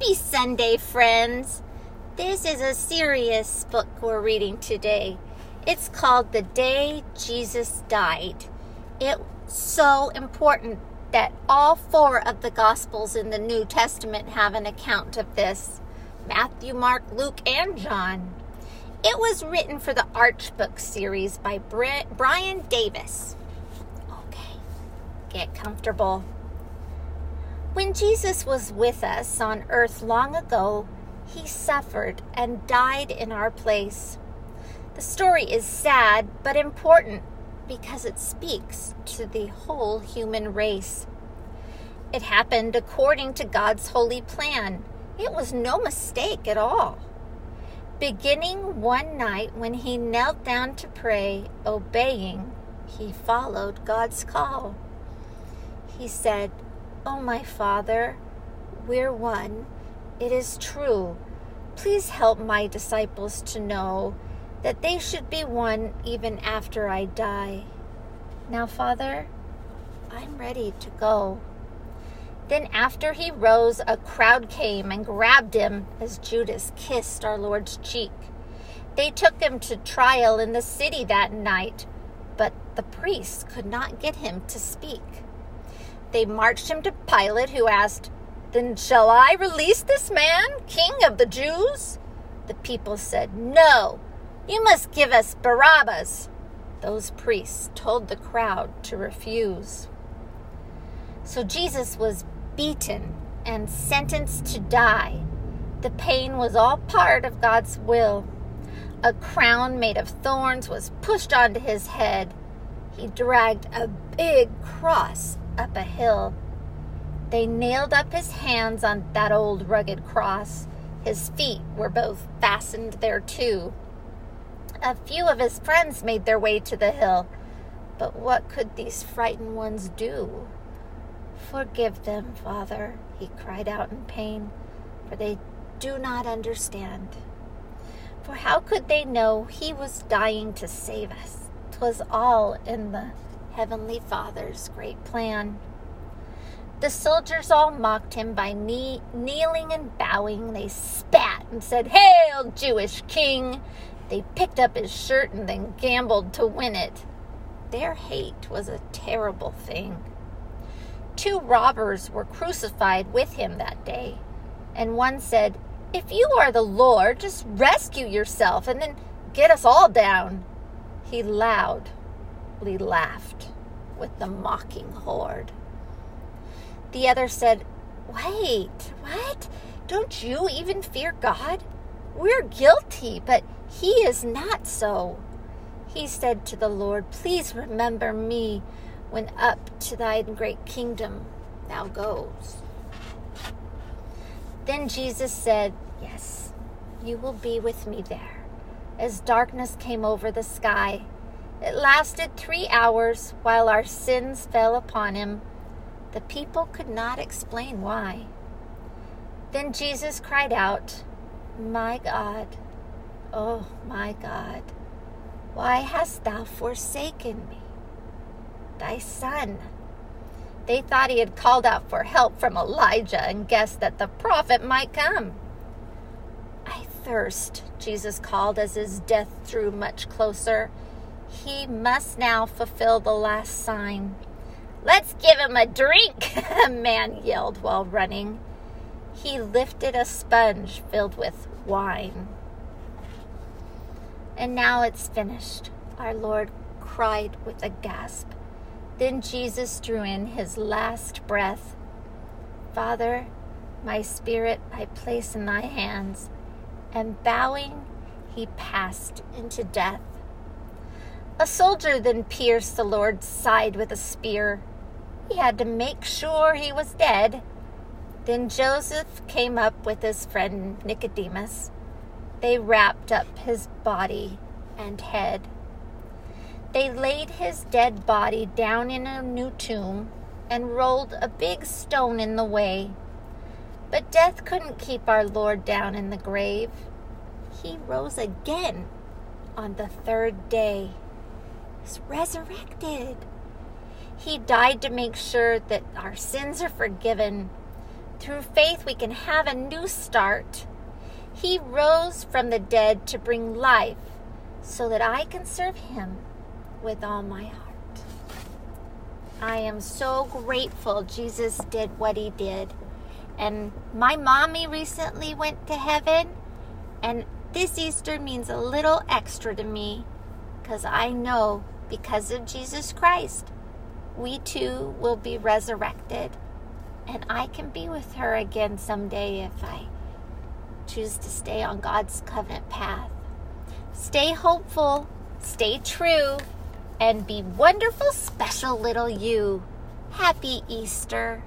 Happy Sunday, friends! This is a serious book we're reading today. It's called The Day Jesus Died. It's so important that all four of the Gospels in the New Testament have an account of this Matthew, Mark, Luke, and John. It was written for the Arch Book series by Brian Davis. Okay, get comfortable. When Jesus was with us on earth long ago, he suffered and died in our place. The story is sad but important because it speaks to the whole human race. It happened according to God's holy plan. It was no mistake at all. Beginning one night when he knelt down to pray, obeying, he followed God's call. He said, Oh, my Father, we're one. It is true. Please help my disciples to know that they should be one even after I die. Now, Father, I'm ready to go. Then, after he rose, a crowd came and grabbed him as Judas kissed our Lord's cheek. They took him to trial in the city that night, but the priests could not get him to speak. They marched him to Pilate, who asked, Then shall I release this man, king of the Jews? The people said, No, you must give us Barabbas. Those priests told the crowd to refuse. So Jesus was beaten and sentenced to die. The pain was all part of God's will. A crown made of thorns was pushed onto his head. He dragged a big cross up a hill. They nailed up his hands on that old rugged cross. His feet were both fastened there too. A few of his friends made their way to the hill, but what could these frightened ones do? Forgive them, Father, he cried out in pain, for they do not understand. For how could they know he was dying to save us? 'Twas all in the Heavenly Father's great plan. The soldiers all mocked him by knee- kneeling and bowing. They spat and said, Hail, Jewish king! They picked up his shirt and then gambled to win it. Their hate was a terrible thing. Two robbers were crucified with him that day, and one said, If you are the Lord, just rescue yourself and then get us all down. He loud laughed with the mocking horde. The other said, Wait, what? Don't you even fear God? We're guilty, but he is not so. He said to the Lord, Please remember me when up to thy great kingdom thou goes. Then Jesus said, Yes, you will be with me there. As darkness came over the sky, it lasted three hours while our sins fell upon him. The people could not explain why. Then Jesus cried out, My God, oh my God, why hast thou forsaken me? Thy son. They thought he had called out for help from Elijah and guessed that the prophet might come. I thirst, Jesus called as his death drew much closer. He must now fulfill the last sign. Let's give him a drink, a man yelled while running. He lifted a sponge filled with wine. And now it's finished, our Lord cried with a gasp. Then Jesus drew in his last breath. Father, my spirit I place in thy hands. And bowing, he passed into death. A soldier then pierced the Lord's side with a spear. He had to make sure he was dead. Then Joseph came up with his friend Nicodemus. They wrapped up his body and head. They laid his dead body down in a new tomb and rolled a big stone in the way. But death couldn't keep our Lord down in the grave. He rose again on the third day is resurrected. He died to make sure that our sins are forgiven. Through faith, we can have a new start. He rose from the dead to bring life so that I can serve Him with all my heart. I am so grateful Jesus did what He did. And my mommy recently went to heaven, and this Easter means a little extra to me because I know because of Jesus Christ, we too will be resurrected. And I can be with her again someday if I choose to stay on God's covenant path. Stay hopeful, stay true, and be wonderful, special little you. Happy Easter.